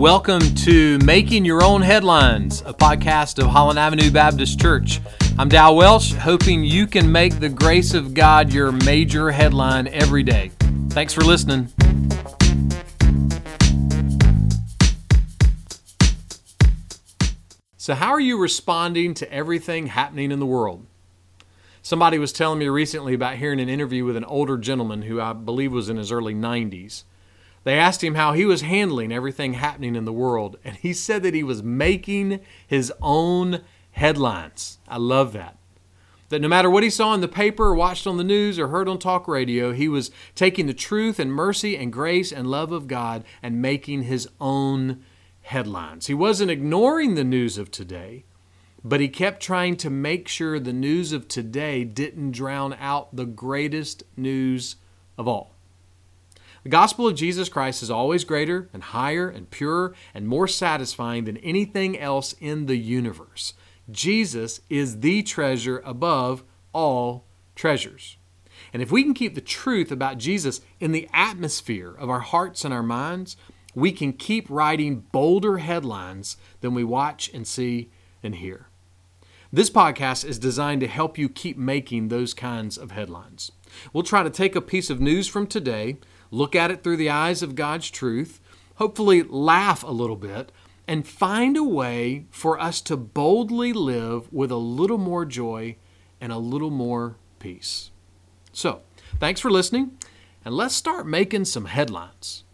Welcome to Making Your Own Headlines, a podcast of Holland Avenue Baptist Church. I'm Dow Welsh, hoping you can make the grace of God your major headline every day. Thanks for listening. So, how are you responding to everything happening in the world? Somebody was telling me recently about hearing an interview with an older gentleman who I believe was in his early 90s. They asked him how he was handling everything happening in the world, and he said that he was making his own headlines. I love that. That no matter what he saw in the paper, watched on the news, or heard on talk radio, he was taking the truth and mercy and grace and love of God and making his own headlines. He wasn't ignoring the news of today, but he kept trying to make sure the news of today didn't drown out the greatest news of all. The gospel of Jesus Christ is always greater and higher and purer and more satisfying than anything else in the universe. Jesus is the treasure above all treasures. And if we can keep the truth about Jesus in the atmosphere of our hearts and our minds, we can keep writing bolder headlines than we watch and see and hear. This podcast is designed to help you keep making those kinds of headlines. We'll try to take a piece of news from today, look at it through the eyes of God's truth, hopefully laugh a little bit, and find a way for us to boldly live with a little more joy and a little more peace. So, thanks for listening, and let's start making some headlines.